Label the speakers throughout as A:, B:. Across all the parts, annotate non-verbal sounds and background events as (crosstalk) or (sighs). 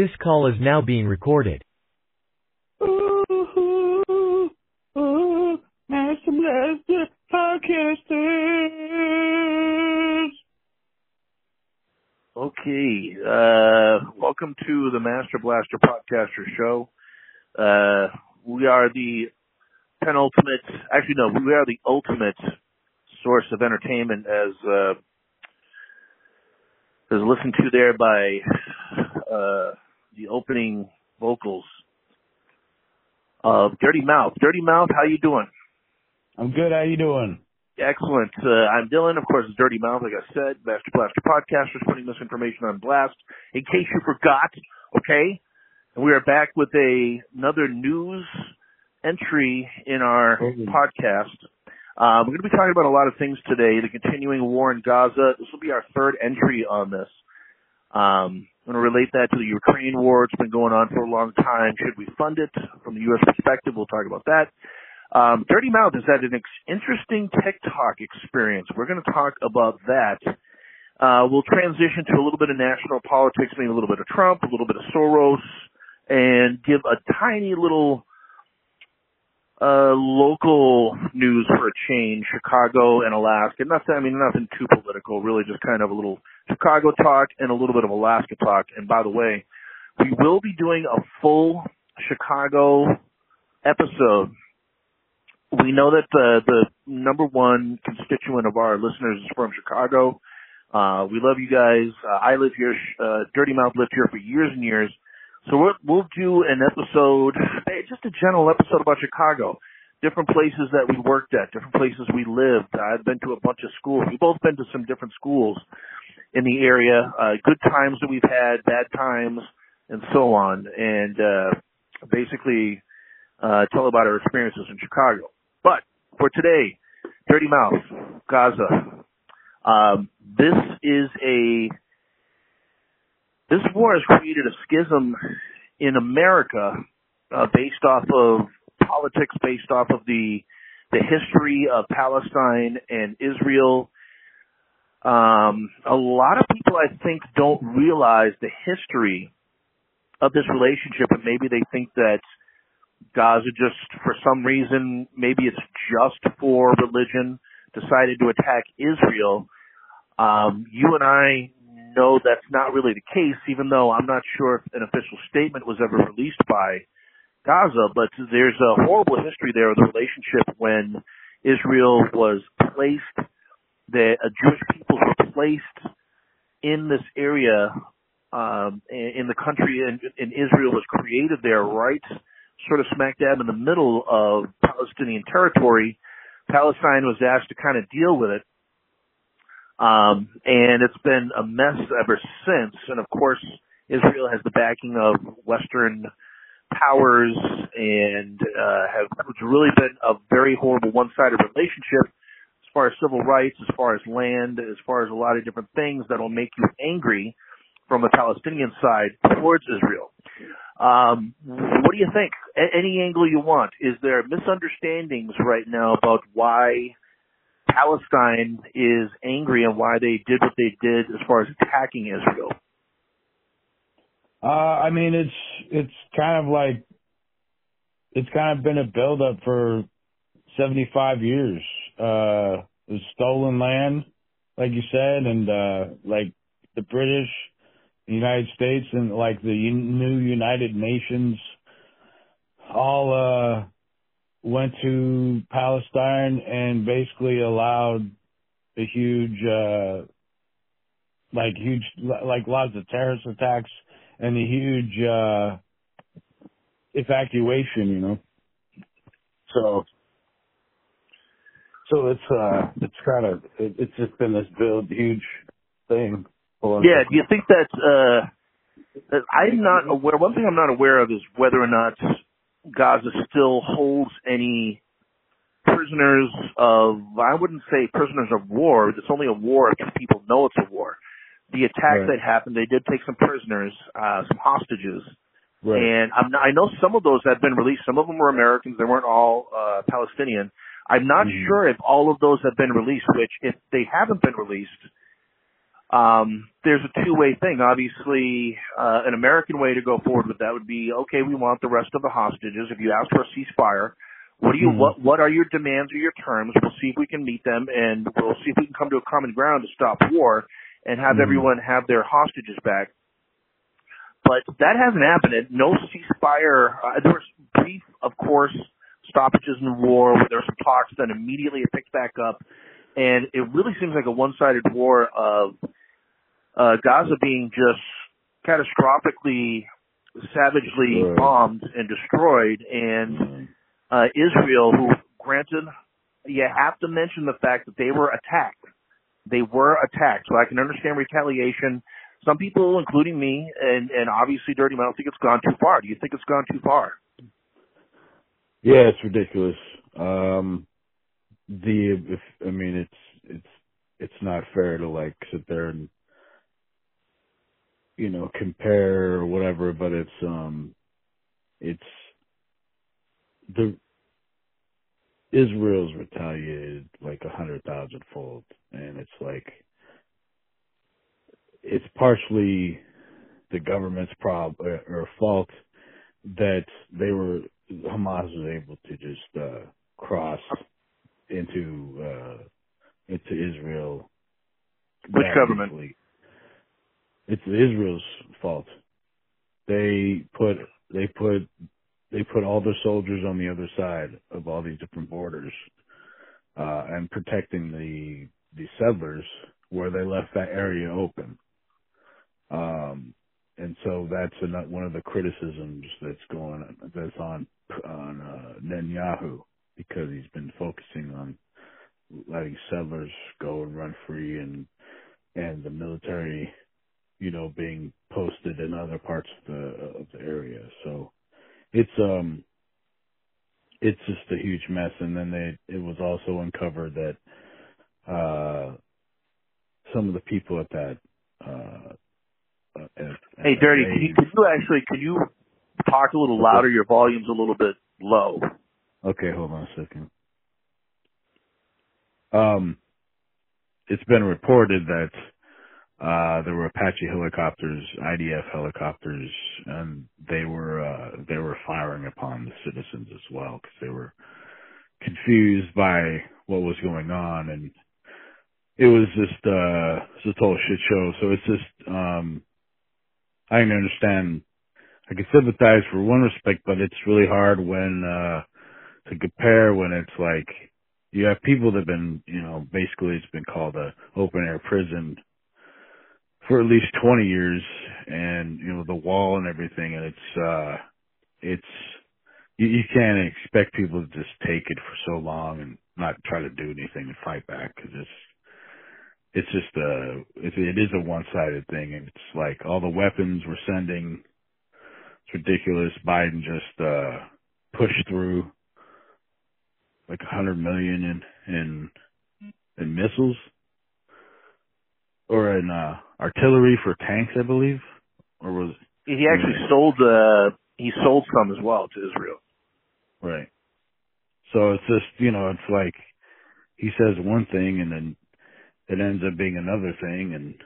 A: This call is now being recorded.
B: Ooh, ooh, Master Blaster Podcasters.
C: Okay, uh, welcome to the Master Blaster Podcaster Show. Uh, we are the penultimate, actually no, we are the ultimate source of entertainment as, uh, as listened to there by, uh, the opening vocals of Dirty Mouth. Dirty Mouth, how you doing?
B: I'm good. How you doing?
C: Excellent. Uh, I'm Dylan. Of course, it's Dirty Mouth, like I said, Master Blaster Podcasters, putting this information on blast in case you forgot. Okay, and we are back with a another news entry in our
B: Mhm.
C: podcast. Um, we're going to be talking about a lot of things today. The continuing war in Gaza. This will be our third entry on this. Um, I'm going to relate that to the Ukraine war. It's been going on for a long time. Should we fund it from the U.S. perspective? We'll talk about that. Um, Dirty Mouth has had an ex- interesting TikTok experience. We're going to talk about that. Uh, we'll transition to a little bit of national politics, maybe a little bit of Trump, a little bit of Soros, and give a tiny little uh, local news for a change, Chicago and Alaska. Nothing, I mean, nothing too political, really just kind of a little Chicago talk and a little bit of Alaska talk. And by the way, we will be doing a full Chicago episode. We know that the, the number one constituent of our listeners is from Chicago. Uh, we love you guys. Uh, I live here. Uh, Dirty Mouth lived here for years and years. So we'll, we'll do an episode, just a general episode about Chicago. Different places that we worked at, different places we lived. I've been to a bunch of schools. We've both been to some different schools in the area. Uh, good times that we've had, bad times, and so on. And, uh, basically, uh, tell about our experiences in Chicago. But for today, Dirty Mouth, Gaza. Um, this is a this war has created a schism in America uh, based off of politics, based off of the the history of Palestine and Israel. Um, a lot of people, I think, don't realize the history of this relationship, and maybe they think that Gaza just, for some reason, maybe it's just for religion, decided to attack Israel. Um, you and I know that's not really the case, even though I'm not sure if an official statement was ever released by Gaza, but there's a horrible history there of the relationship when Israel was placed, the uh, Jewish people were placed in this area, um, in the country, and, and Israel was created there, right sort of smack dab in the middle of Palestinian territory. Palestine was asked to kind of deal with it. Um, and it's been a mess ever since. And of course, Israel has the backing of Western powers and, uh, have, it's really been a very horrible one-sided relationship far as civil rights, as far as land, as far as a lot of different things that'll make you angry from a Palestinian side towards Israel. Um, what do you think? A- any angle you want. Is there misunderstandings right now about why Palestine is angry and why they did what they did as far as attacking Israel?
B: Uh, I mean, it's it's kind of like it's kind of been a buildup for 75 years. Uh, was stolen land, like you said, and uh, like the British, the United States, and like the new United Nations all uh, went to Palestine and basically allowed a huge, uh, like huge, like lots of terrorist attacks and a huge uh evacuation, you know. So so it's uh it's kind of it, it's just been this build huge thing. Hold on a
C: Yeah, do you think that, uh, that I'm not aware, one thing I'm not aware of is whether or not Gaza still holds any prisoners of, I wouldn't say prisoners of war, it's only a war if people know it's a war. The attack
B: Right.
C: that happened, they did take some prisoners, uh, some hostages,
B: Right.
C: and I'm I know some of those have been released. Some of them were Americans. They weren't all uh, Palestinian. I'm not
B: Mhm.
C: sure if all of those have been released. Which, if they haven't been released, um, there's a two-way thing. Obviously, uh, an American way to go forward with that would be, okay, we want the rest of the hostages. If you ask for a ceasefire, what do you,
B: Mhm.
C: what, what are your demands or your terms? We'll see if we can meet them and we'll see if we can come to a common ground to stop war and have
B: Mhm.
C: everyone have their hostages back. But that hasn't happened. No ceasefire. Uh, there was brief, of course, stoppages in the war where there were some talks, then immediately it picked back up. And it really seems like a one-sided war of uh, Gaza being just catastrophically, savagely
B: Destroyed.
C: bombed and destroyed, and
B: Mhm.
C: uh, Israel, who granted, you have to mention the fact that they were attacked. They were attacked, so I can understand retaliation. Some people, including me, and and obviously Dirty Mouth, think it's gone too far. Do you think it's gone too far?
B: Yeah, it's ridiculous. Um, the if I mean it's it's it's not fair to like sit there and you know compare or whatever, but it's um it's the Israel's retaliated like a hundred thousand fold, and it's like it's partially the government's prob or, or fault that they were Hamas was able to just uh cross into uh into Israel.
C: Which government?
B: It's Israel's fault. They put they put they put all their soldiers on the other side of all these different borders, uh, and protecting the the settlers where they left that area open. Um, and so that's another, one of the criticisms that's going that's on on uh, Netanyahu because he's been focusing on letting settlers go and run free and and the military, you know, being posted in other parts of the of the area. So it's um it's just a huge mess and then they it was also uncovered that uh some of the people at that uh uh,
C: Hey, Dirty, can you, you actually can you talk a little louder? Your volume's a little bit low.
B: Okay, hold on a second. Um, it's been reported that uh there were Apache helicopters, IDF helicopters, and they were uh they were firing upon the citizens as well because they were confused by what was going on and it was just uh it's a total shit show. So it's just um I can understand. I can sympathize for one respect, but it's really hard when uh to compare when it's like you have people that have been, you know, basically it's been called a open air prison for at least 20 years and, you know, the wall and everything and it's, uh, it's, you, you can't expect people to just take it for so long and not try to do anything and fight back because it's, it's just a, it, it is a one-sided thing and it's like all the weapons we're sending, it's ridiculous. Biden just, uh, pushed through like a hundred million in in in missiles or in uh artillery for tanks, I believe, or was
C: He actually sold uh he sold some as well to Israel.
B: right. So it's just you know it's like he says one thing and then it ends up being another thing and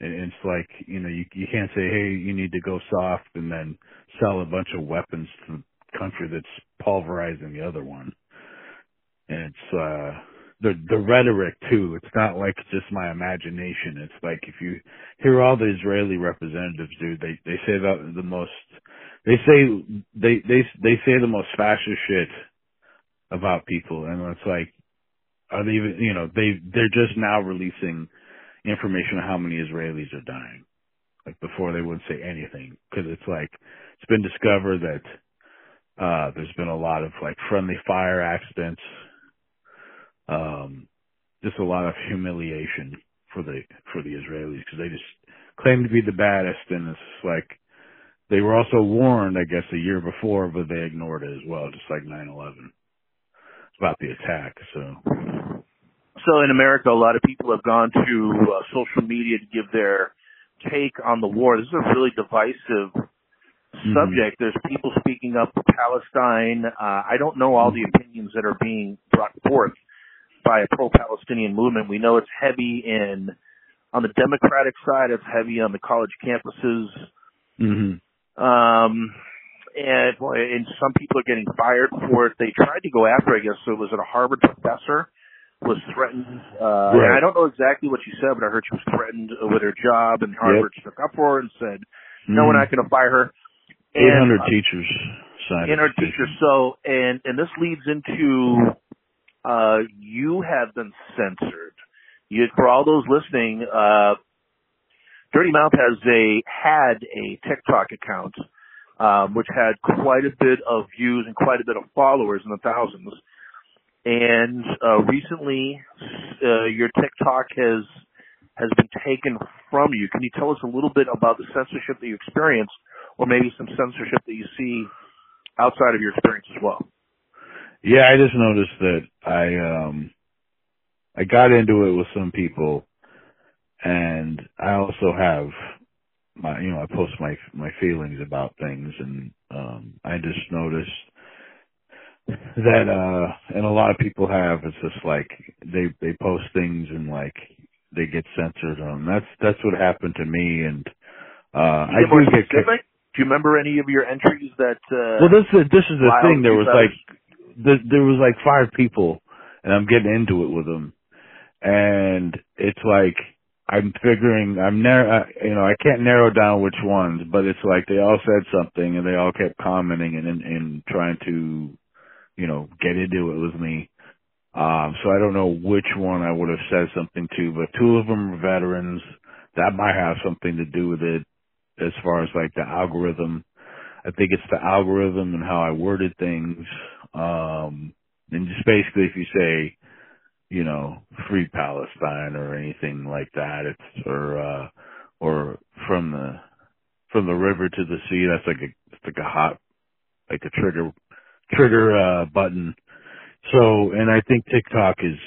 B: it's like you know you you can't say hey you need to go soft and then sell a bunch of weapons to the country that's pulverizing the other one. And it's uh the the rhetoric too it's not like just my imagination. It's like if you hear all the israeli representatives do they they say that the most they say they they they say the most fascist shit about people. And it's like are they even you know they they're just now releasing information on how many israelis are dying like before they wouldn't say anything. Because it's like it's been discovered that uh there's been a lot of like friendly fire accidents um just a lot of humiliation for the for the Israelis because they just claim to be the baddest and it's like they were also warned I guess a year before but they ignored it as well just like 9/11 about the attack so
C: So in America, a lot of people have gone to uh, social media to give their take on the war. This is a really divisive subject. There's people speaking up for Palestine. Uh, I don't know all the opinions that are being brought forth by a pro-Palestinian movement. We know it's heavy in On the Democratic side, it's heavy on the college campuses.
B: Mhm.
C: Um, and and some people are getting fired for it. They tried to go after, I guess, so it was it a Harvard professor was threatened. Uh,
B: Right.
C: I don't know exactly what she said, but I heard she was threatened with her job, and Harvard stuck up for her and said, "No, we're not going to fire her."
B: Eight hundred
C: uh,
B: teachers signed.
C: in
B: a
C: our
B: petition.
C: So, and and this leads into uh, you have been censored. You, for all those listening, uh, Dirty Mouth has a had a TikTok account, um, which had quite a bit of views and quite a bit of followers in the thousands. And uh, recently, uh, your TikTok has has been taken from you. Can you tell us a little bit about the censorship that you experienced, or maybe some censorship that you see outside of your experience as well?
B: Yeah, I just noticed that I um I got into it with some people and I also have my you know, I post my my feelings about things and um I just noticed that uh and a lot of people have it's just like they they post things and like they get censored on that's that's what happened to me and uh I
C: you get more
B: do get kicked-
C: Do you remember any of your entries that? Uh,
B: well, this is this is the thing. There was like the, there was like five people, and I'm getting into it with them, and it's like I'm figuring I'm narrow. You know, I can't narrow down which ones, but it's like they all said something, and they all kept commenting and and, and trying to, you know, get into it with me. Um, so I don't know which one I would have said something to, but two of them are veterans. That might have something to do with it as far as like the algorithm. I think it's the algorithm and how I worded things. Um, and just basically if you say, you know, free Palestine or anything like that, it's, or, uh, or from the, from the river to the sea, that's like a, it's like a hot, like a trigger, trigger, uh, button. So, and I think TikTok is,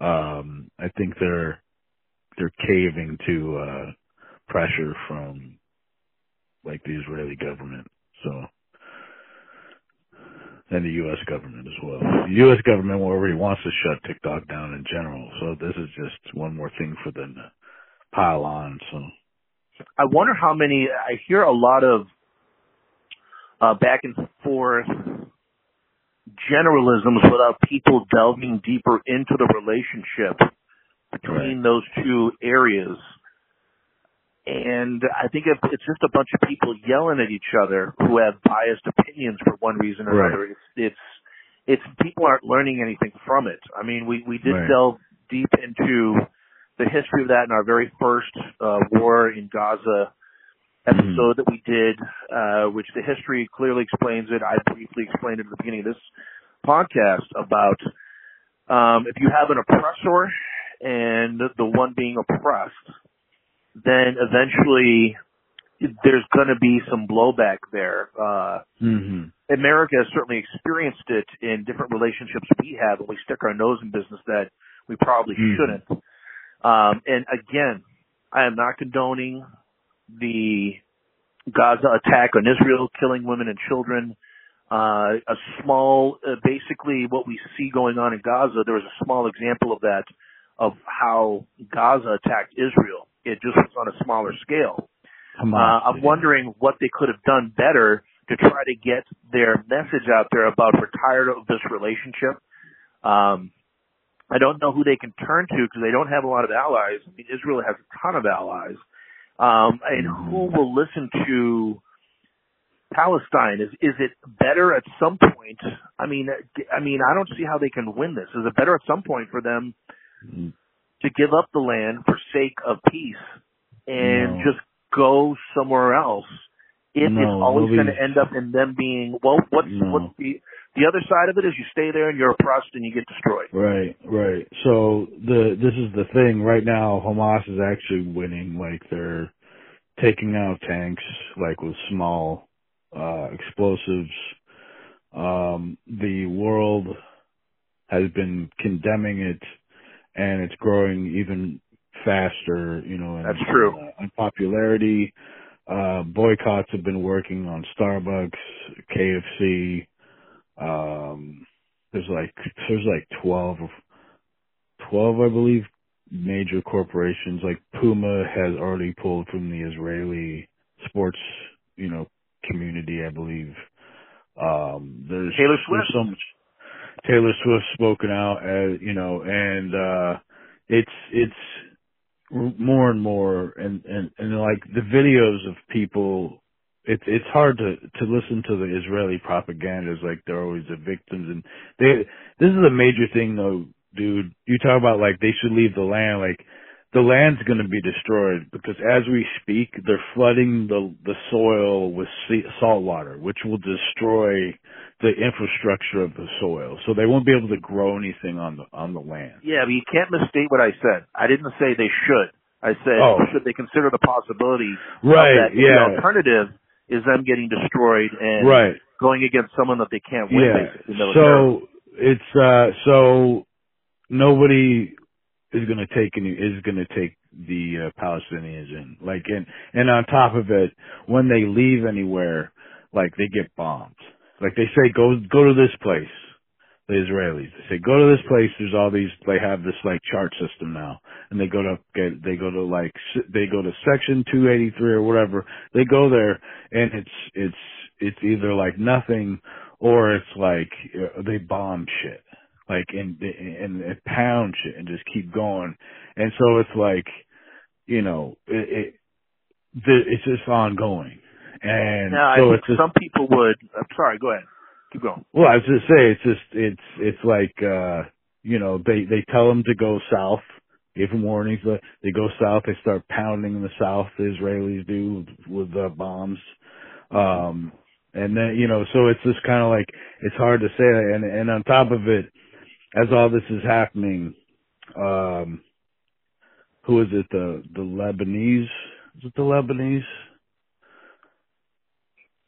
B: um, I think they're, they're caving to, uh, pressure from like the Israeli government. So, and the U.S. government as well. The U.S. government already wants to shut TikTok down in general. So this is just one more thing for them to pile on. So,
C: I wonder how many. I hear a lot of uh, back and forth generalisms without people delving deeper into the relationship between those two areas. And I think if it's just a bunch of people yelling at each other who have biased opinions for one reason or
B: Right.
C: another. It's it's it's people aren't learning anything from it. I mean, we we did
B: Right.
C: delve deep into the history of that in our very first uh, war in Gaza episode that we did, uh, which the history clearly explains it. I briefly explained it at the beginning of this podcast about um, if you have an oppressor and the one being oppressed, then eventually there's going to be some blowback there. Uh,
B: hmm
C: America has certainly experienced it in different relationships we have, and we stick our nose in business that we probably
B: Mhm.
C: shouldn't. Um, and again, I am not condoning the Gaza attack on Israel, killing women and children. Uh, a small, uh, basically what we see going on in Gaza, there was a small example of that, of how Gaza attacked Israel. It just was on a smaller scale. Uh, I'm wondering what they could have done better to try to get their message out there about we're tired of this relationship. Um, I don't know who they can turn to because they don't have a lot of allies. I mean, Israel has a ton of allies. Um, and who will listen to Palestine? Is is it better at some point? I mean, I mean, I don't see how they can win this. Is it better at some point for them
B: Mm-hmm.
C: to give up the land for sake of peace and
B: No.
C: just go somewhere else? If
B: No,
C: it's always going to end up in them being well, what's
B: No.
C: what's the the other side of it is you stay there and you're oppressed and you get destroyed.
B: Right, right. So the this is the thing. Right now, Hamas is actually winning. Like they're taking out tanks, like with small uh explosives. Um, the world has been condemning it, and it's growing even faster. You know, in,
C: That's true.
B: Uh, in popularity. Uh, boycotts have been working on Starbucks, KFC. Um, there's like there's like twelve, twelve I believe major corporations like Puma has already pulled from the Israeli sports, you know, community, I believe. Um, there's
C: Taylor Swift.
B: There's so much. Taylor Swift spoken out, as, you know, and uh, it's it's more and more, and and and like the videos of people. It's it's hard to to listen to the Israeli propaganda as like they're always the victims, and they. This is a major thing though, dude. You talk about like they should leave the land, like the land's going to be destroyed because as we speak, they're flooding the the soil with sea, salt water, which will destroy the infrastructure of the soil. So they won't be able to grow anything on the on the land.
C: Yeah, but you can't misstate what I said. I didn't say they should. I said
B: Oh.
C: should they consider the possibility
B: Right,
C: of that?
B: yeah.
C: Alternative is them getting destroyed and
B: Right.
C: going against someone that they can't win.
B: Yeah. So it's uh so nobody is going to take any is going to take the uh, Palestinians in. Like and and on top of it, when they leave anywhere, like they get bombed. Like they say, go go to this place. The Israelis they say, go to this place. There's all these. They have this like chart system now, and they go to get they go to like they go to section 283 or whatever. They go there, and it's it's it's either like nothing or it's like uh, they bomb shit like and and, and pound shit and just keep going and so it's like you know it, it it's just ongoing and
C: Now, I
B: so
C: think
B: it's just
C: some people would. I'm sorry. Go ahead. Keep going.
B: well i was just say it's just it's it's like uh you know they they tell them to go south give them warnings but they go south they start pounding the south the israelis do with uh, bombs. Um and then you know so it's just kind of like it's hard to say and and on top of it as all this is happening um who is it the the lebanese? Is it the lebanese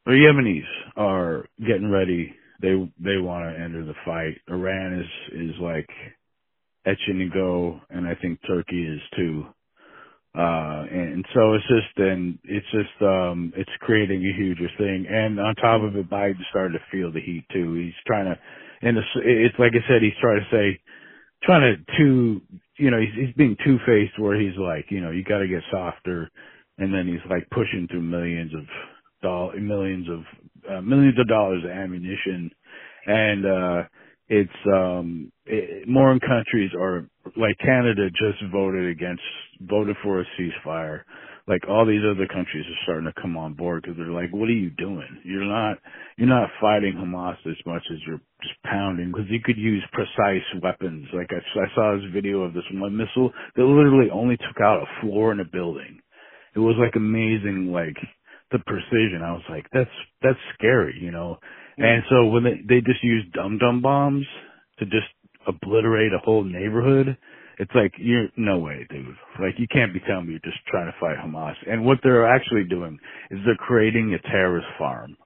B: the yemenis are getting ready. They they want to enter the fight. Iran is is like etching to go and i think turkey is too. Uh and so it's just and it's just um it's creating a huger thing. And on top of it biden started to feel the heat too. He's trying to and it's, it's like i said he's trying to say trying to too, you know he's he's being two faced where he's like you know you got to get softer. And then he's like pushing through millions of doll millions of uh, millions of dollars of ammunition. And uh it's um it, more countries are like Canada just voted against voted for a ceasefire. Like all these other countries are starting to come on board because they're like what are you doing? You're not you're not fighting Hamas as much as you're just pounding. Because you could use precise weapons. Like I, I saw this video of this one missile that literally only took out a floor in a building. It was like amazing like the precision. I was like that's that's scary you know? And so when they they just use dum dum bombs to just obliterate a whole neighborhood it's like you're no way dude. Like you can't be telling me you're just trying to fight hamas. And what they're actually doing is they're creating a terrorist farm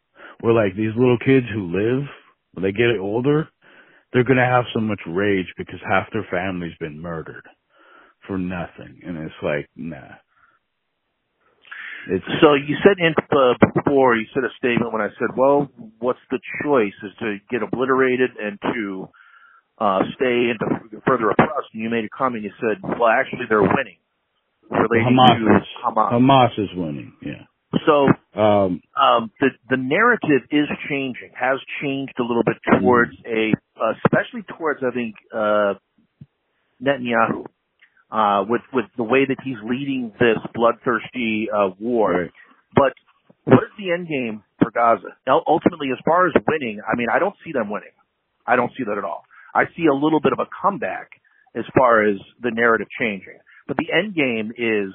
B: where like these little kids who live when they get older they're going to have so much rage because half their family's been murdered for nothing. And it's like nah it's
C: So you said in uh, before you said a statement when I said, "Well, what's the choice? Is to get obliterated and to uh, stay and to further oppress?" And you made a comment. You said, "Well, actually, they're winning."
B: Hamas
C: to
B: is,
C: Hamas.
B: Hamas is winning yeah
C: So
B: um
C: um, the the narrative is changing, has changed a little bit towards a, especially towards I think uh, Netanyahu, uh, with with the way that he's leading this bloodthirsty uh, war.
B: right
C: But what is the end game for Gaza? Now, ultimately, as far as winning, I mean, I don't see them winning. I don't see that at all. I see a little bit of a comeback as far as the narrative changing. But the end game is,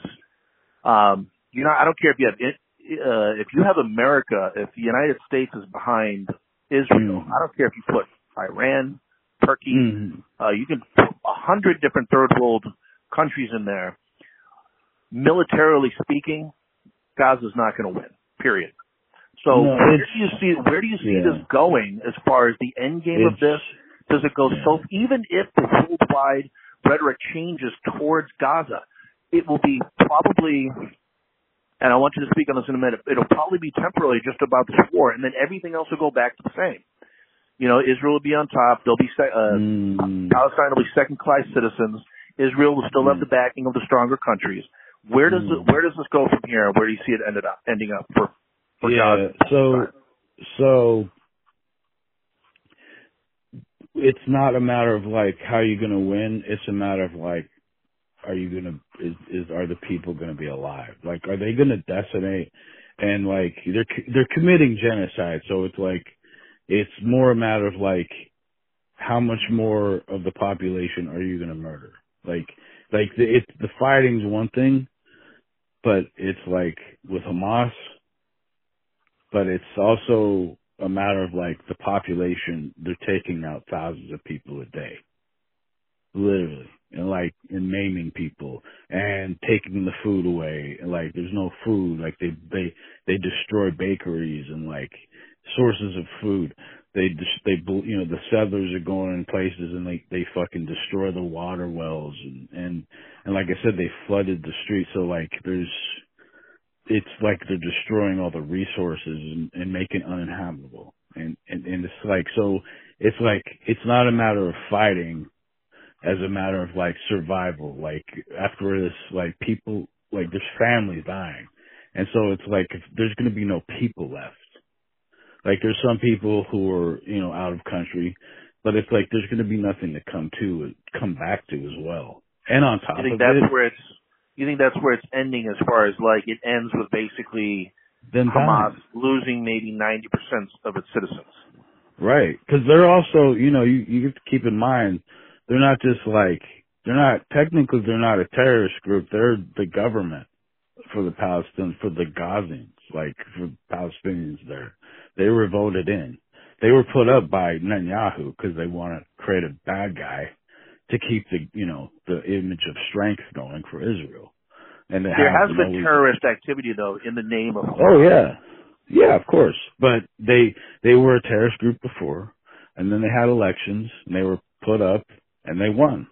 C: um, you know, I don't care if you have, uh, if you have America, if the United States is behind Israel,
B: Mhm.
C: I don't care if you put Iran, Turkey,
B: Mhm.
C: uh, you can put a hundred different third world countries in there. Militarily speaking, Gaza's not going to win. Period. So
B: No,
C: where do you see where do you see
B: yeah.
C: this going as far as the end game of this? Does it go
B: yeah.
C: so even if the worldwide rhetoric changes towards Gaza, it will be probably and I want you to speak on this in a minute. It'll probably be temporarily just about this war, and then everything else will go back to the same. You know, Israel will be on top. They'll be uh,
B: Mm.
C: Palestine will be second class citizens. Israel will still have
B: Mm.
C: the backing of the stronger countries. Where does it, where does this go from here? Where do you see it ended up ending up for for
B: yeah.
C: Gaza?
B: So so it's not a matter of like how are you're gonna win. It's a matter of like, are you gonna is is are the people gonna be alive? Like, are they gonna decimate? And like they're they're committing genocide. So it's like it's more a matter of like how much more of the population are you gonna murder? Like like the it's the fighting's one thing, but it's like with Hamas, but it's also a matter of like the population, they're taking out thousands of people a day. Literally. And like, and maiming people and taking the food away. Like, there's no food. Like they, they, they destroy bakeries and like sources of food. They, just they, you know, the settlers are going in places and they, they fucking destroy the water wells and, and, and like I said, they flooded the streets. So like, there's, it's like they're destroying all the resources and, and making uninhabitable. And, and, and it's like, so it's like, it's not a matter of fighting as a matter of like survival. Like after this, like people, like there's families dying. And so it's like, there's going to be no people left. Like there's some people who are, you know, out of country, but it's like there's going to be nothing to come to, come back to as well. And on top
C: You think
B: of
C: that's
B: it,
C: where it's you think that's where it's ending as far as like it ends with basically
B: then
C: Hamas
B: dying.
C: losing maybe ninety percent of its citizens.
B: Right. Cause they're also, you know, you, you have to keep in mind, they're not just like, they're not, technically they're not a terrorist group, they're the government for the Palestinians, for the Gazans, like for Palestinians there. They were voted in. They were put up by Netanyahu because they want to create a bad guy to keep the, you know, the image of strength going for Israel. And
C: There
B: have
C: has been terrorist activity though in the name of
B: Oh yeah, yeah, of course. But they they were a terrorist group before, and then they had elections, and they were put up, and they won,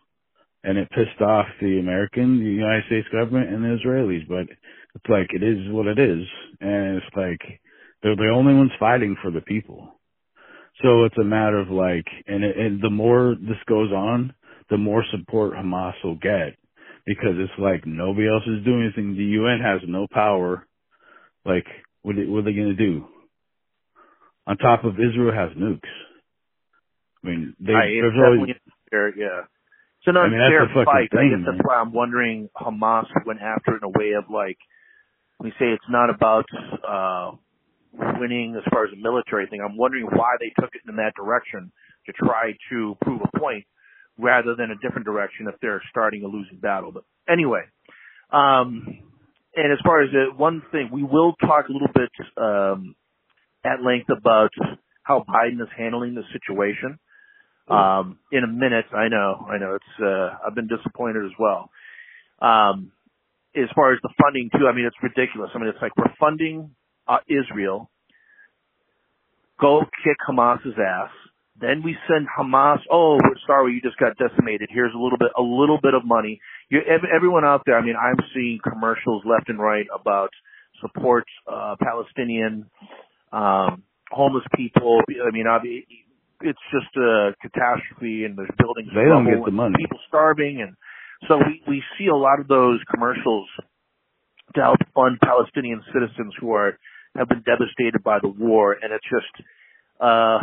B: and it pissed off the American, the United States government, and the Israelis. But it's like it is what it is, and it's like they're the only ones fighting for the people. So it's a matter of like, and it, and the more this goes on, the more support Hamas will get. Because it's like nobody else is doing anything. The UN has no power like, what are, what are they going to do? On top of Israel has nukes. I mean, they,
C: I,
B: there's always,
C: unfair, yeah. It's an
B: I mean, that's
C: unfair
B: the fucking.
C: I
B: thing,
C: guess that's
B: man.
C: why I'm wondering Hamas went after it in a way of like we say it's not about uh winning as far as a military thing. I'm wondering why they took it in that direction to try to prove a point rather than a different direction if they're starting a losing battle. But anyway, um and as far as the one thing, we will talk a little bit um at length about how Biden is handling the situation um, in a minute. I know, I know. It's uh, I've been disappointed as well. Um, as far as the funding too, I mean, it's ridiculous. I mean, it's like we're funding uh, Israel, go kick Hamas's ass. Then we send Hamas. Oh, we're sorry, you just got decimated. Here's a little bit, a little bit of money. You, everyone out there. I mean, I'm seeing commercials left and right about support uh, Palestinian um, homeless people. I mean, it's just a catastrophe, and there's buildings
B: They don't get the money.
C: people starving, and so we we see a lot of those commercials to help fund Palestinian citizens who are have been devastated by the war, and it's just uh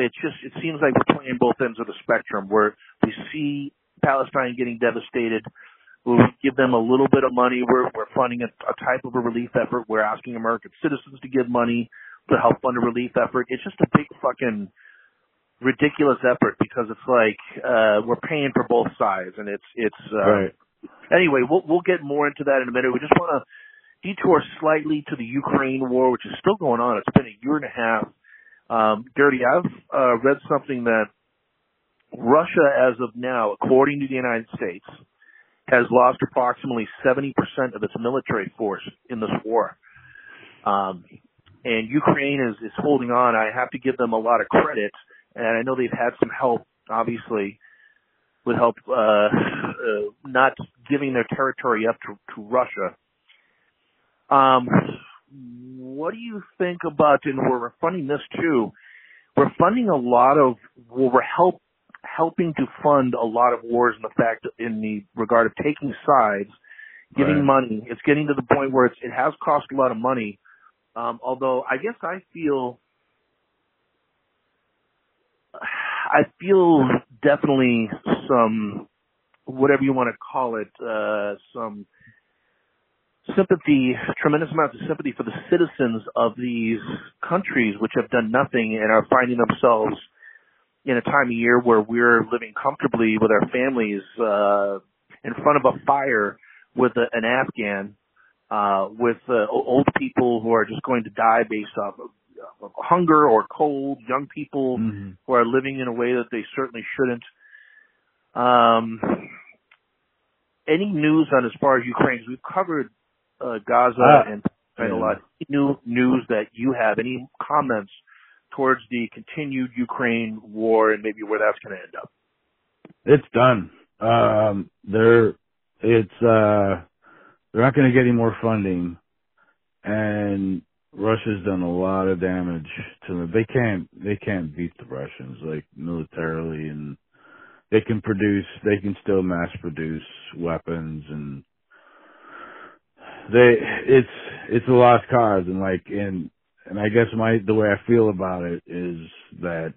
C: it's just it seems like we're playing both ends of the spectrum where we see Palestine getting devastated. We give them a little bit of money. We're we're funding a, a type of a relief effort. We're asking American citizens to give money to help fund a relief effort. It's just a big fucking ridiculous effort because it's like uh we're paying for both sides and it's it's uh
B: right.
C: anyway, we'll we'll get more into that in a minute. We just want to detour slightly to the Ukraine war, which is still going on. It's been a year and a half. Um, Dirty, I've uh, read something that Russia, as of now, according to the United States, has lost approximately 70% of its military force in this war. Um, and Ukraine is, is holding on. I have to give them a lot of credit, and I know they've had some help, obviously, with help uh, uh, not giving their territory up to, to Russia. Um, what do you think about, and we're funding this too, we're funding a lot of, well, we're help, helping to fund a lot of wars in the fact in the regard of taking sides, giving
B: Right.
C: money. It's getting to the point where it's, it has cost a lot of money. Um, although I guess I feel, I feel definitely some, whatever you want to call it, uh, some sympathy, tremendous amounts of sympathy for the citizens of these countries which have done nothing and are finding themselves in a time of year where we're living comfortably with our families uh in front of a fire with a, an Afghan uh with uh, old people who are just going to die based off of, hunger or cold, young people
B: hmm
C: who are living in a way that they certainly shouldn't. Um, any news on as far as Ukraine? We've covered uh, Gaza
B: Uh,
C: and and a lot. New news that you have? Any comments towards the continued Ukraine war and maybe where that's going to end up?
B: It's done. Um, they're it's uh they're not going to get any more funding, and Russia's done a lot of damage to them. They can't they can't beat the Russians like militarily, and they can produce they can still mass produce weapons and they it's it's a lost cause and like and and I guess my the way I feel about it is that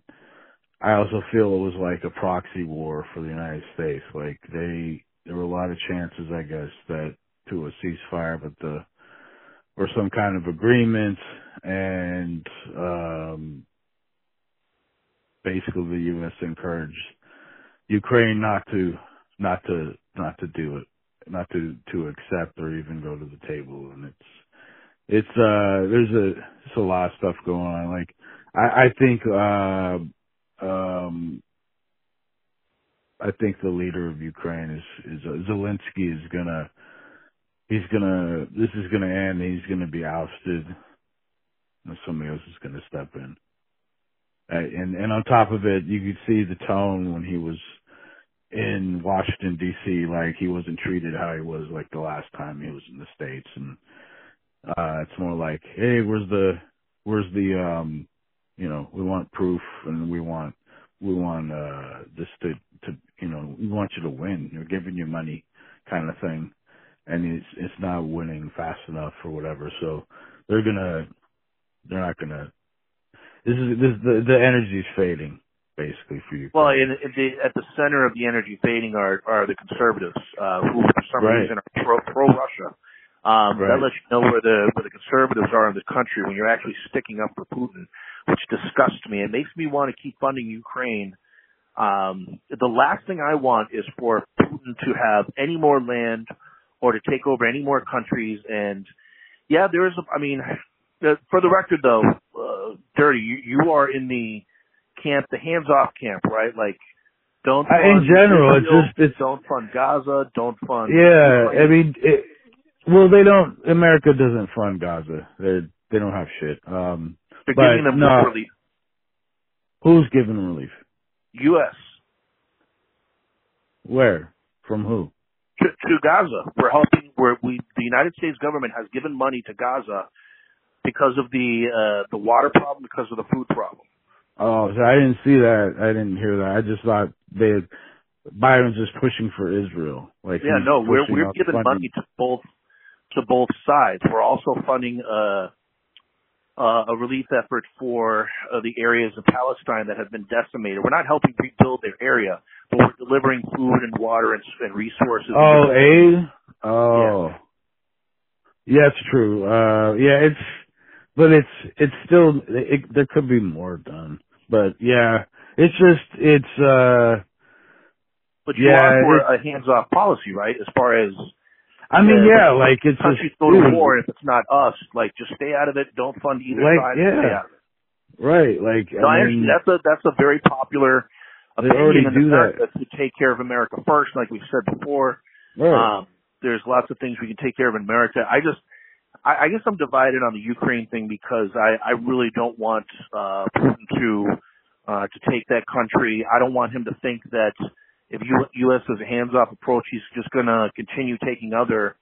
B: I also feel it was like a proxy war for the United States. Like they, there were a lot of chances, I guess, that to a ceasefire, but the, or some kind of agreement and, um, basically the U.S. encouraged Ukraine not to, not to, not to do it, not to, to accept or even go to the table. And it's, it's, uh, there's a, it's a lot of stuff going on. Like, I, I think, uh, um, I think the leader of Ukraine is is uh, Zelensky is gonna he's gonna this is gonna end. He's gonna be ousted. And somebody else is gonna step in. Uh, and and on top of it, you could see the tone when he was in Washington D.C. Like he wasn't treated how he was like the last time he was in the states. And uh it's more like, hey, where's the where's the um you know we want proof and we want we want uh this to to you know we want you to win we're giving you money kind of thing and it's it's not winning fast enough or whatever so they're gonna they're not gonna this is this the the energy's fading basically for you
C: Well, in, in the, at the center of the energy fading are are the conservatives, uh, who for some
B: Right.
C: reason are pro pro Russia. Um,
B: Right.
C: That lets you know where the where the conservatives are in the country when you're actually sticking up for Putin, which disgusts me. It makes me want to keep funding Ukraine. Um, the last thing I want is for Putin to have any more land or to take over any more countries. And yeah, there is. A, I mean, for the record, though, uh, dirty, you, you are in the camp, the hands-off camp, right? Like, don't
B: Uh, in
C: fund
B: general, it's just- it's-
C: don't fund Gaza, don't fund.
B: yeah i mean it, well they don't america doesn't fund gaza they they don't have shit um
C: They're
B: but
C: giving them
B: no.
C: relief.
B: who's giving them relief
C: U.S.
B: where from who
C: to, to Gaza. We're helping. Where we, the United States government has given money to Gaza because of the uh, the water problem, because of the food problem.
B: Oh, so I didn't see that. I didn't hear that. I just thought they Biden's just pushing for Israel. Like
C: Yeah, no, we're we're giving
B: funding.
C: money to both to both sides. We're also funding uh, uh, a relief effort for uh, the areas of Palestine that have been decimated. We're not helping rebuild their area, but we're delivering food and water and, and resources.
B: Oh, aid. Oh, yeah, it's true. Uh, yeah, it's, but it's it's still it, there could be more done. But yeah, it's just it's uh.
C: but you
B: yeah,
C: are for a hands-off policy, right? As far as
B: I mean,
C: Yeah,
B: yeah, like it's just
C: countries go to war if it's not us. Like, just stay out of it. Don't fund either
B: Like,
C: side.
B: yeah.
C: Stay out of it.
B: right? Like
C: No, I
B: mean.
C: That's a that's a very popular
B: They already
C: opinion in
B: do
C: America to take care of America first, like we've said before.
B: right.
C: Um, there's lots of things we can take care of in America. I just, I, I guess I'm divided on the Ukraine thing because I, I really don't want uh, Putin to uh, to take that country. I don't want him to think that if U, U.S. has a hands-off approach, he's just going to continue taking other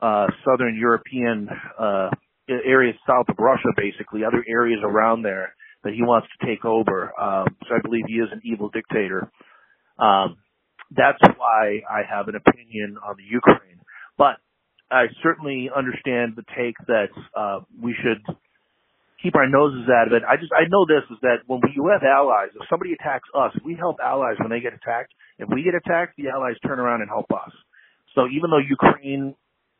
C: uh, southern European uh, areas south of Russia, basically other areas around there that he wants to take over. Um, so I believe he is an evil dictator. Um, that's why I have an opinion on the Ukraine. But I certainly understand the take that uh, we should keep our noses out of it. I just I know this is that when we you have allies, if somebody attacks us, we help allies when they get attacked. If we get attacked, the allies turn around and help us. So even though Ukraine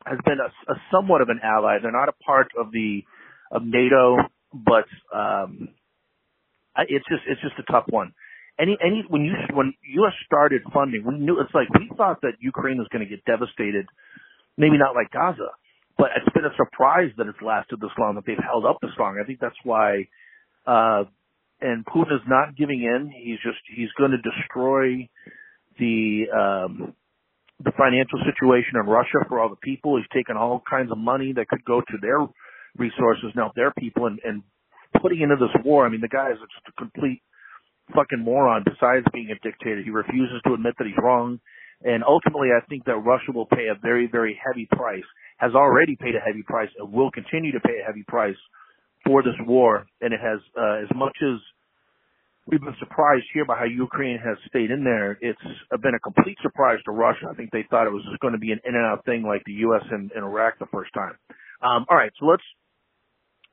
C: has been a, a somewhat of an ally, they're not a part of the of NATO, but um, it's just it's just a tough one. Any any when you when U.S. started funding, we knew it's like we thought that Ukraine was going to get devastated. Maybe not like Gaza, but it's been a surprise that it's lasted this long, that they've held up this long. I think that's why. Uh, and Putin is not giving in. He's just he's going to destroy the um, the financial situation in Russia for all the people. He's taken all kinds of money that could go to their resources now their people and, and putting into this war. I mean, the guy is just a complete fucking moron. Besides being a dictator, he refuses to admit that he's wrong. And ultimately, I think that Russia will pay a very, very heavy price, has already paid a heavy price, and will continue to pay a heavy price for this war. And it has, uh, as much as we've been surprised here by how Ukraine has stayed in there, it's been a complete surprise to Russia. I think they thought it was just going to be an in and out thing like the U.S. and, and Iraq the first time. Um, all right, so let's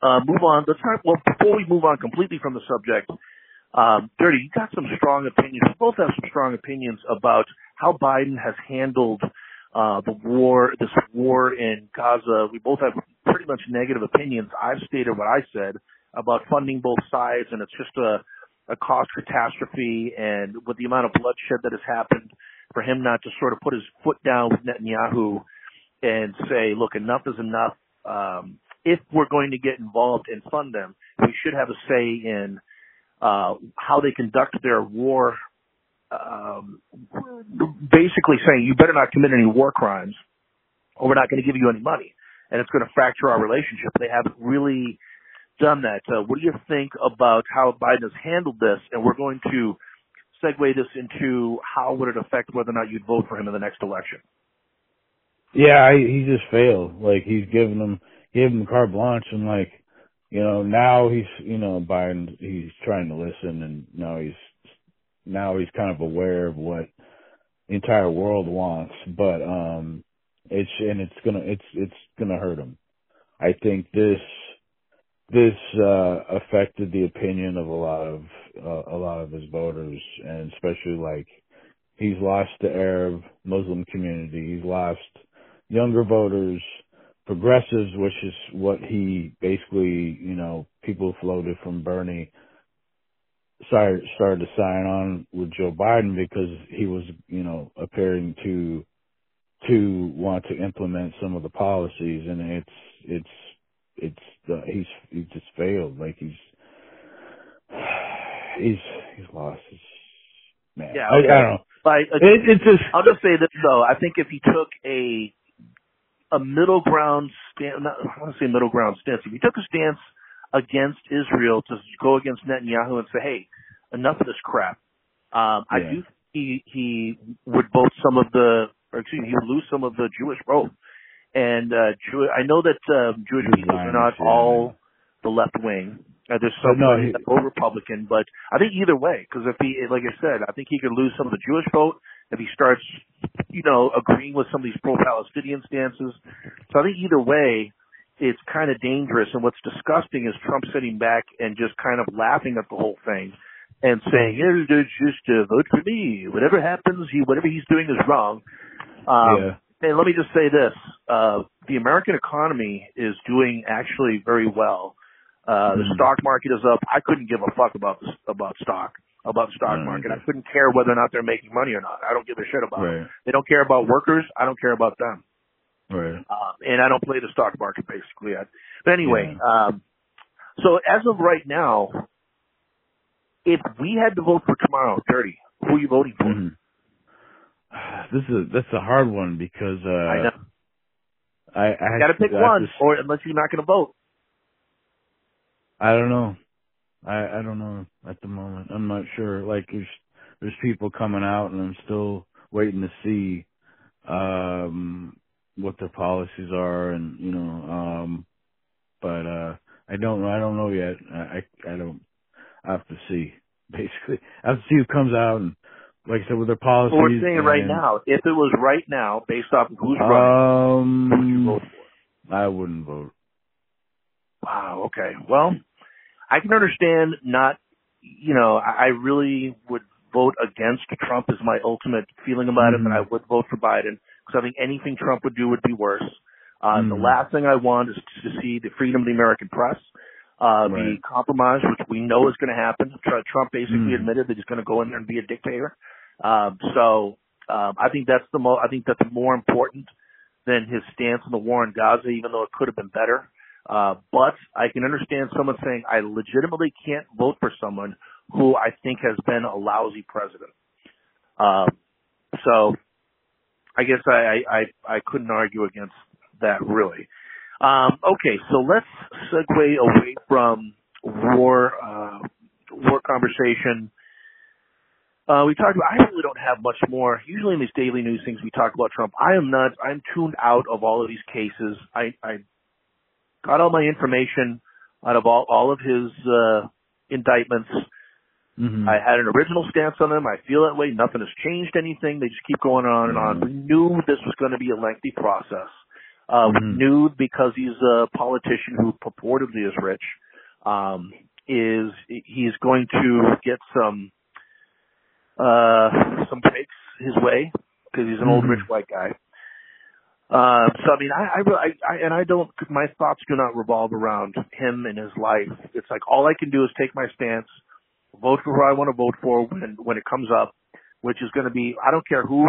C: uh, move on. Let's well, before we move on completely from the subject, um, Dirty, you got some strong opinions. We both have some strong opinions about how Biden has handled uh, the war, this war in Gaza. We both have pretty much negative opinions. I've stated what I said about funding both sides, and it's just a, a cost catastrophe. And with the amount of bloodshed that has happened, for him not to sort of put his foot down with Netanyahu and say, "Look, enough is enough." Um, if we're going to get involved and fund them, we should have a say in uh, how they conduct their war. Um, basically saying you better not commit any war crimes, or we're not going to give you any money, and it's going to fracture our relationship. They haven't really done that. Uh, what do you think about how Biden has handled this? And we're going to segue this into how would it affect whether or not you'd vote for him in the next election.
B: Yeah, I, he just failed. Like he's given them gave him carte blanche and like, you know, now he's, you know, Biden, he's trying to listen and now he's, now he's kind of aware of what the entire world wants, but, um, it's, and it's gonna, it's, it's gonna hurt him. I think this, this, uh, affected the opinion of a lot of, uh, a lot of his voters and especially like, he's lost the Arab Muslim community, he's lost younger voters, progressives, which is what he basically, you know, people floated from Bernie started started to sign on with Joe Biden because he was, you know, appearing to to want to implement some of the policies, and it's it's it's uh, he's he just failed. Like he's (sighs) he's he's lost his man.
C: Yeah,
B: okay. I, I don't know.
C: Like,
B: it, it's just.
C: I'll just say this though. I think if he took a a middle ground stance, not, I want to say middle ground stance. If he took a stance against Israel to go against Netanyahu and say, hey, enough of this crap, um, yeah. I do he he would vote some of the, or excuse me, he would lose some of the Jewish vote. And uh, Jew, I know that um, Jewish people are not all the left wing. Uh, there's some
B: no, he,
C: pro Republican, but I think either way, because if he, like I said, I think he could lose some of the Jewish vote if he starts, you know, agreeing with some of these pro-Palestinian stances. So I think either way, it's kind of dangerous. And what's disgusting is Trump sitting back and just kind of laughing at the whole thing and saying, "Yeah, just uh, vote for me. Whatever happens, he whatever he's doing is wrong." Um, yeah. And let me just say this: uh, the American economy is doing actually very well. Uh, the mm-hmm. stock market is up. I couldn't give a fuck about this, about stock, about the stock market. I couldn't care whether or not they're making money or not. I don't give a shit about right. it. They don't care about workers. I don't care about them.
B: Right.
C: Um, and I don't play the stock market basically. I, but anyway, yeah. um, so as of right now, if we had to vote for tomorrow, thirty, who are you voting for?
B: Mm-hmm. This is that's a hard one because uh, I
C: know.
B: I, I
C: got to pick one, or unless you're not going to vote.
B: I don't know. I I don't know at the moment. I'm not sure. Like there's there's people coming out, and I'm still waiting to see um what their policies are, and you know. um But uh I don't know. I don't know yet. I I, don't. I have to see. (laughs) Basically, I have to see who comes out and like I said, with their policies.
C: Well, we're saying right now, if it was right now, based off of who's running, who would you
B: Um,
C: vote for?
B: I wouldn't vote.
C: Wow. Okay. Well, I can understand not. You know, I really would vote against Trump. Is my ultimate feeling about it, and I would vote for Biden because I think anything Trump would do would be worse. Uh, The
B: Mhm.
C: last thing I want is to see the freedom of the American press uh, be
B: Right.
C: compromised, which we know is going to happen. Trump basically
B: Mhm.
C: admitted that he's going to go in there and be a dictator. Um, so um, I think that's the mo- I think that's more important than his stance on the war in Gaza, even though it could have been better. Uh, but I can understand someone saying I legitimately can't vote for someone who I think has been a lousy president. Um, so I guess I, I, I, couldn't argue against that really. Um, okay, so let's segue away from war, uh, war conversation. Uh, we talked about, I really don't have much more. Usually in these daily news things we talk about Trump. I am not, I'm tuned out of all of these cases. I, I got all my information out of all, all of his, uh, indictments.
B: Mhm.
C: I had an original stance on them. I feel that way. Nothing has changed anything. They just keep going on and on. We knew this was going to be a lengthy process. Uh, we
B: Mhm.
C: knew because he's a politician who purportedly is rich, um, is he's going to get some uh, some breaks his way because he's an old
B: Mhm.
C: rich white guy. Uh, so I mean, I, I, I, and I don't, my thoughts do not revolve around him and his life. It's like all I can do is take my stance, vote for who I want to vote for when, when it comes up, which is going to be, I don't care who,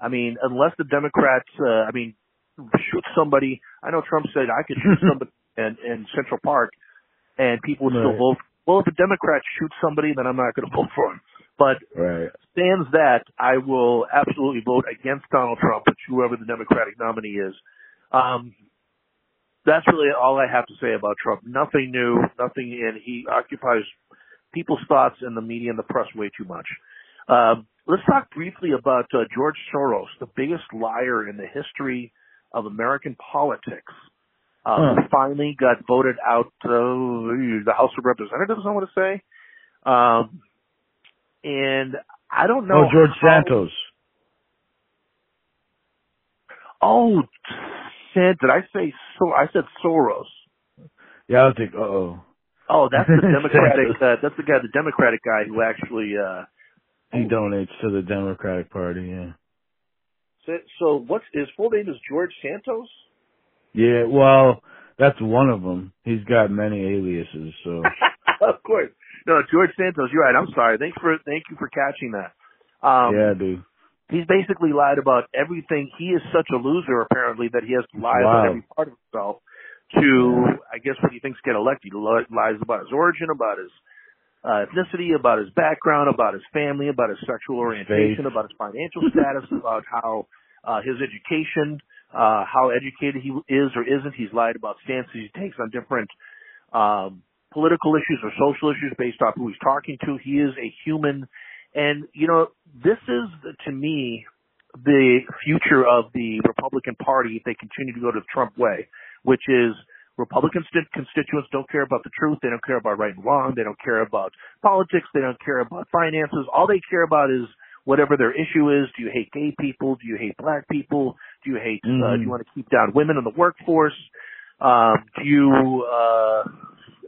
C: I mean, unless the Democrats, uh, I mean, shoot somebody. I know Trump said I could shoot (laughs) somebody in, in Central Park and people would still vote. Well, if a Democrat shoots somebody, then I'm not going to vote for him. But
B: Right.
C: stands that, I will absolutely vote against Donald Trump, which whoever the Democratic nominee is. Um, that's really all I have to say about Trump. Nothing new, nothing, and he occupies people's thoughts and the media and the press way too much. Um, let's talk briefly about uh, George Soros, the biggest liar in the history of American politics. Uh,
B: Huh.
C: finally got voted out the House of Representatives, I want to say. Um, and I don't know.
B: Oh, George
C: how-
B: Santos.
C: Oh, said did I say so? I said Soros.
B: Yeah, I was like, uh oh.
C: Oh, that's the (laughs) Democratic. Uh, that's the guy, the Democratic guy who actually. uh
B: He donates to the Democratic Party. Yeah.
C: said, So what's his full name? Is George Santos?
B: Yeah. Well, that's one of them. He's got many aliases. So. (laughs)
C: of course. No, George Santos. You're right. I'm sorry. Thanks for thank you for catching that. Um,
B: yeah, dude.
C: he's basically lied about everything. He is such a loser, apparently, that he has to lie about every part of himself to, I guess, what he thinks get elected. He lies about his origin, about his uh, ethnicity, about his background, about his family, about his sexual orientation,
B: Faith.
C: about his financial (laughs) status, about how uh, his education, uh, how educated he is or isn't. He's lied about stances he takes on different um, political issues or social issues based off who he's talking to. He is a human. And, you know, this is, to me, the future of the Republican Party if they continue to go to the Trump way, which is Republican st- constituents don't care about the truth. They don't care about right and wrong. They don't care about politics. They don't care about finances. All they care about is whatever their issue is. Do you hate gay people? Do you hate black people? Do you hate, uh,
B: Mhm.
C: do you want to keep down women in the workforce? Um, do you, uh,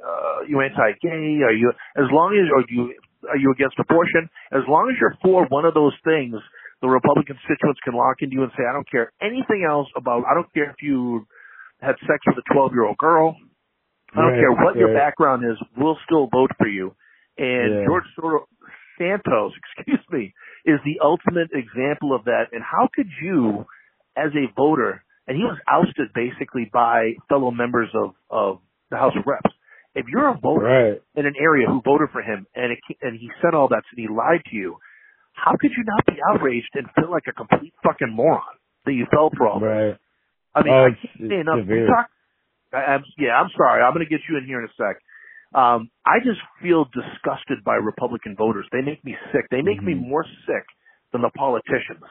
C: uh, you anti-gay? Are you, as long as, or do you, are you against abortion? As long as you're for one of those things, the Republican constituents can lock into you and say, I don't care anything else about, I don't care if you had sex with a 12 year old girl. I don't
B: Right,
C: care what your background is, we'll still vote for you. And
B: Yeah.
C: George Soros, Santos, (laughs) excuse me, is the ultimate example of that. And how could you, as a voter, and he was ousted basically by fellow members of, of the House of Reps. If you're a voter
B: Right.
C: in an area who voted for him and it, and he said all that and he lied to you, how could you not be outraged and feel like a complete fucking moron that you fell for all?
B: Right.
C: I mean,
B: Oh,
C: I can't say enough. We talk, I, I'm, yeah, I'm sorry. I'm going to get you in here in a sec. Um, I just feel disgusted by Republican voters. They make me sick. They make me
B: Mhm.
C: more sick than the politicians.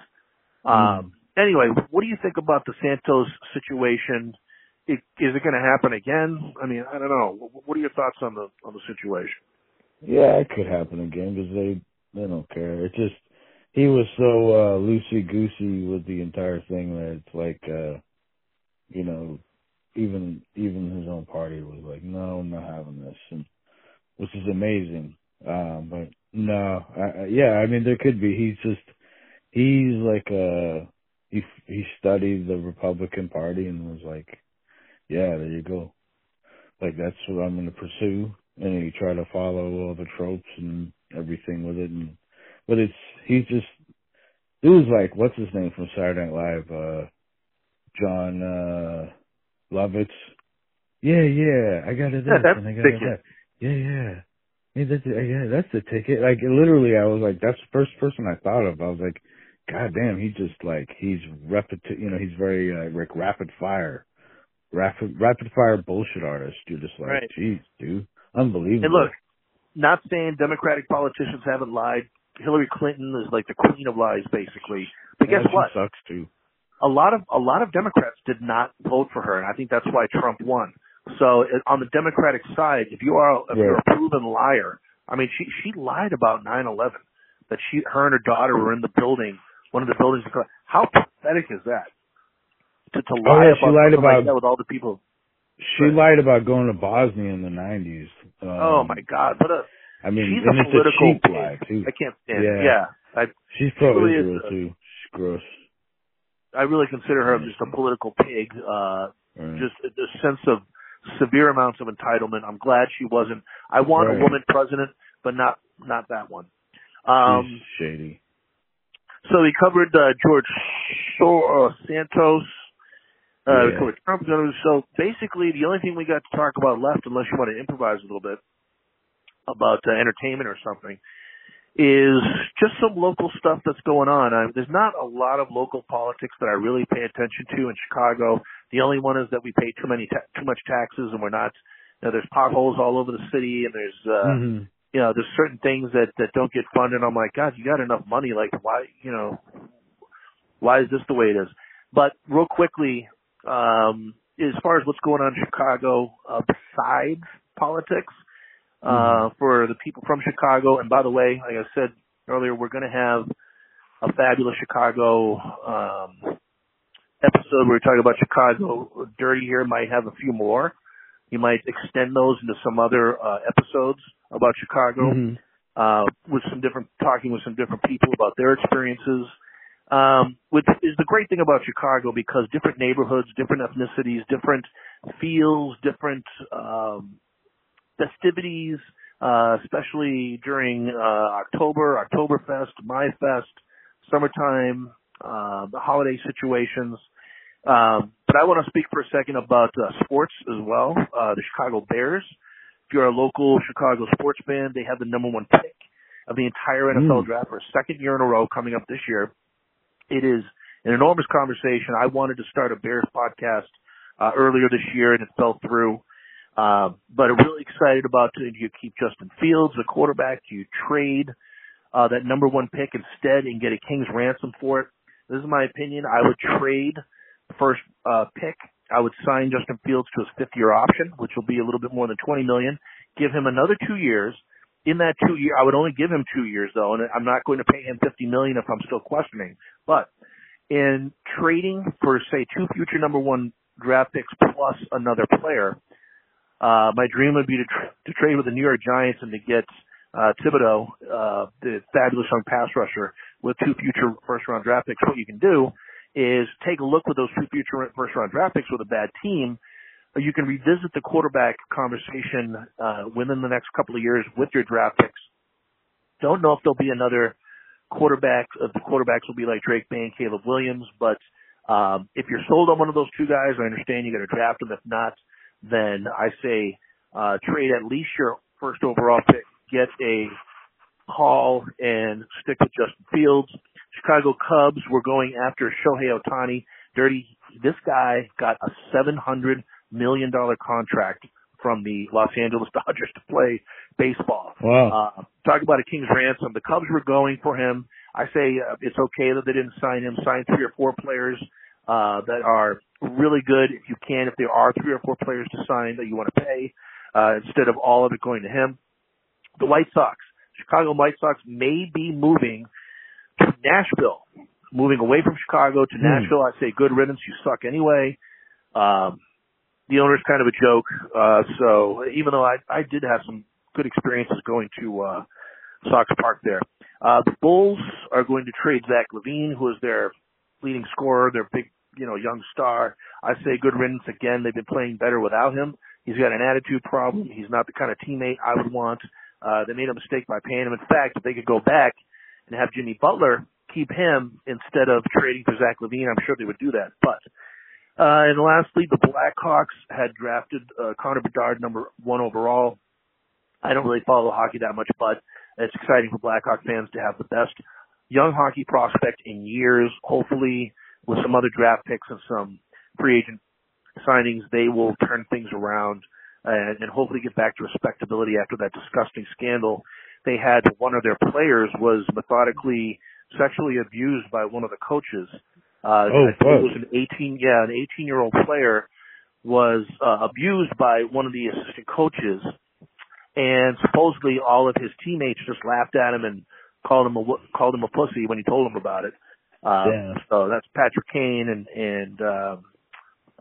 B: Mm.
C: Um, anyway, what do you think about the Santos situation? Is, is it going to happen again? I mean, I don't know. Wh- What are your thoughts on the on the situation?
B: Yeah, it could happen again because they they don't care. It just he was so uh loosey goosey with the entire thing that it's like uh you know even even his own party was like no I'm not having this. And which is amazing. Um but no I, yeah I mean there could be. He's just he's like uh he he studied the Republican Party and was like yeah there you go. Like that's what I'm going to pursue. And he tried to follow all the tropes and everything with it. And but it's he's just it was like what's his name from Saturday Night Live, uh Jon uh Lovitz. Yeah, yeah, I got it this
C: that's
B: and I got that. Yeah, yeah. Hey, that's yeah, that's the ticket. Like literally, I was like, that's the first person I thought of. I was like, God damn, he just like he's rapid. You know, he's very uh, like rapid fire, rapid rapid fire bullshit artist. You're just like,
C: Right.
B: jeez, dude, unbelievable.
C: And look, not saying Democratic politicians haven't lied. Hillary Clinton is like the queen of lies, basically. But
B: Yeah,
C: guess what?
B: Sucks too.
C: A lot of a lot of Democrats did not vote for her, and I think that's why Trump won. So on the Democratic side, if you are if you're a proven liar, I mean, she she lied about nine eleven that she her and her daughter were in the building, one of the buildings. How pathetic is that? To to
B: Oh,
C: lie
B: yeah, she
C: about
B: lied
C: something like
B: about-
C: that with all the people.
B: She
C: Right.
B: lied about going to Bosnia in the '90s. Um,
C: oh my God! What a
B: I mean,
C: she's
B: and
C: a
B: it's
C: political
B: a cheap lie too.
C: I can't stand.
B: Yeah.
C: it. Yeah, I
B: She's pro
C: really is
B: Israel
C: a-
B: too. She's gross.
C: I really consider her just a political pig. Uh, just a, a sense of severe amounts of entitlement. I'm glad she wasn't. I want
B: Right.
C: a woman president, but not not that one. Um,
B: She's shady.
C: so we covered uh, George Sor- uh, Santos. Uh, we covered Trump. So basically, the only thing we got to talk about left, unless you want to improvise a little bit about uh, entertainment or something, is just some local stuff that's going on. I, there's not a lot of local politics that I really pay attention to in Chicago. The only one is that we pay too many ta- too much taxes, and we're not. You know, there's potholes all over the city, and there's uh,
B: Mhm.
C: you know, there's certain things that that don't get funded. I'm like, God, you got enough money. Like, why, you know, why is this the way it is? But real quickly, um, as far as what's going on in Chicago, uh, besides politics, uh, for the people from Chicago, and by the way, like I said earlier, we're going to have a fabulous Chicago um, episode where we talk about Chicago. Dirty here might have a few more. You might extend those into some other uh, episodes about Chicago
B: Mhm.
C: uh, with some different, talking with some different people about their experiences. Um, which is the great thing about Chicago because different neighborhoods, different ethnicities, different feels, different um, festivities, uh, especially during uh, October, Oktoberfest, Maifest, summertime, uh, the holiday situations. Um, but I want to speak for a second about uh, sports as well. Uh, the Chicago Bears. If you're a local Chicago sports fan, they have the number one pick of the entire NFL
B: Mm.
C: draft for a second year in a row coming up this year. It is an enormous conversation. I wanted to start a Bears podcast uh, earlier this year, and it fell through. Uh, but I'm really excited about do you keep Justin Fields, the quarterback? Do you trade uh, that number one pick instead and get a king's ransom for it? This is my opinion. I would trade the first uh, pick. I would sign Justin Fields to his fifth year option, which will be a little bit more than 20 million. Give him another two years. In that two year, I would only give him two years though, and I'm not going to pay him 50 million if I'm still questioning. But in trading for say two future number one draft picks plus another player, uh, my dream would be to, tr- to trade with the New York Giants and to get uh, Thibodeaux, uh, the fabulous young pass rusher, with two future first round draft picks. What you can do is take a look with those two future first round draft picks with a bad team. You can revisit the quarterback conversation uh, within the next couple of years with your draft picks. Don't know if there'll be another quarterback. If the quarterbacks will be like Drake Maye and Caleb Williams, but um, if you're sold on one of those two guys, I understand you got to draft them. If not, then I say uh, trade at least your first overall pick, get a haul, and stick with Justin Fields. Chicago Cubs were going after Shohei Ohtani. Dirty, this guy got a seven hundred million dollar contract from the Los Angeles (laughs) Dodgers to play baseball.
B: Wow.
C: Uh, talk about a king's ransom. The Cubs were going for him. I say uh, it's okay that they didn't sign him. Sign three or four players uh, that are really good if you can. If there are three or four players to sign that you want to pay, uh, instead of all of it going to him. The White Sox, Chicago White Sox may be moving to Nashville. Moving away from Chicago to
B: Hmm.
C: Nashville, I say good riddance. You suck anyway. Um, the owner's kind of a joke. Uh, so even though I, I did have some good experiences going to, uh, Sox Park there. Uh, the Bulls are going to trade Zach LaVine, who is their leading scorer, their big, you know, young star. I say good riddance again. They've been playing better without him. He's got an attitude problem. He's not the kind of teammate I would want. Uh, they made a mistake by paying him. In fact, if they could go back and have Jimmy Butler keep him instead of trading for Zach LaVine, I'm sure they would do that. But uh, and lastly, the Blackhawks had drafted uh, Connor Bedard number one overall. I don't really follow hockey that much, but it's exciting for Blackhawk fans to have the best young hockey prospect in years. Hopefully, with some other draft picks and some free agent signings, they will turn things around and, and hopefully get back to respectability after that disgusting scandal they had. One of their players was methodically sexually abused by one of the coaches. Uh,
B: Oh,
C: I think it was an 18, yeah, an 18 year old player was uh, abused by one of the assistant coaches, and supposedly all of his teammates just laughed at him and called him a called him a pussy when he told them about it. Um,
B: Damn.
C: so that's Patrick Kane and and um,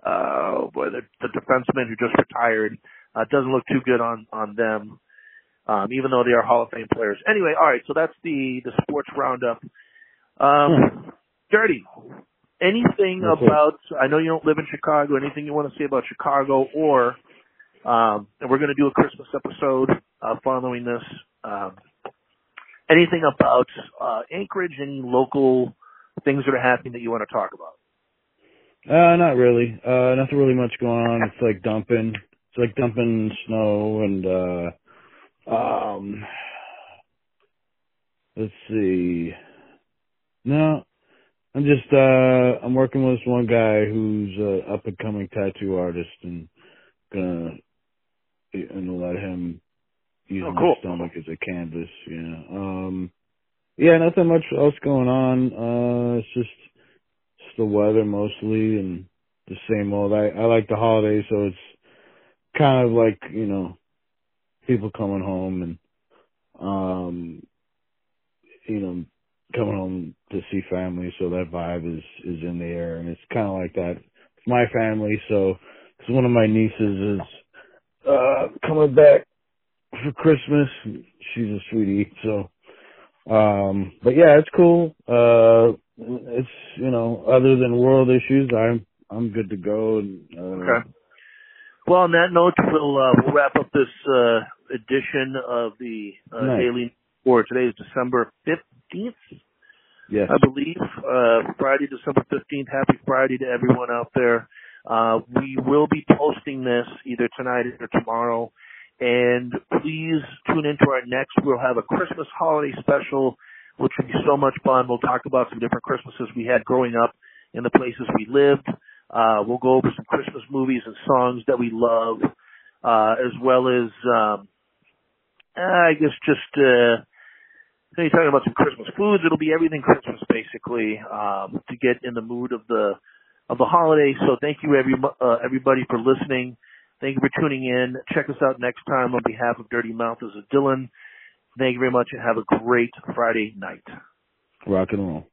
C: uh, boy, the, the defenseman who just retired uh, doesn't look too good on on them, um, even though they are Hall of Fame players. Anyway, all right, so that's the the sports roundup. Um, Dirty. Anything
B: That's it.
C: about? I know you don't live in Chicago. Anything you want to say about Chicago, or um, and we're going to do a Christmas episode uh, following this. Um, anything about uh, Anchorage? Any local things that are happening that you want to talk about?
B: Uh, not really. Uh, nothing really much going on. It's like dumping. It's like dumping snow and, uh, um, let's see. No, I'm just, uh, I'm working with this one guy who's a up and coming tattoo artist and gonna, and let him use
C: Oh,
B: my stomach as a canvas. Yeah. Um, yeah, nothing much else going on. Uh, it's just, it's the weather mostly and the same old. I, I like the holidays, so it's kind of like, you know, people coming home and, um, you know, coming home to see family. So that vibe is, is in the air and it's kind of like that. It's my family. So, cause one of my nieces is, uh, coming back for Christmas. She's a sweetie. So, um, but yeah, it's cool. Uh, it's, you know, other than world issues, I'm, I'm good to go. And, uh,
C: Okay. Well, on that note, we'll uh, we'll wrap up this uh, edition of the uh,
B: Nice.
C: Daily Or Today is December fifteenth,
B: yes.
C: I believe. Uh, Friday, December fifteenth. Happy Friday to everyone out there. Uh, we will be posting this either tonight or tomorrow. And please tune into our next. We'll have a Christmas holiday special, which will be so much fun. We'll talk about some different Christmases we had growing up in the places we lived. Uh, we'll go over some Christmas movies and songs that we love, uh, as well as, um, I guess just, uh, you're talking about some Christmas foods. It'll be everything Christmas basically, um, to get in the mood of the, of the holiday. So thank you every, uh, everybody for listening. Thank you for tuning in. Check us out next time on behalf of Dirty Mouth. This is Dylan. Thank you very much and have a great Friday night.
B: Rock and roll.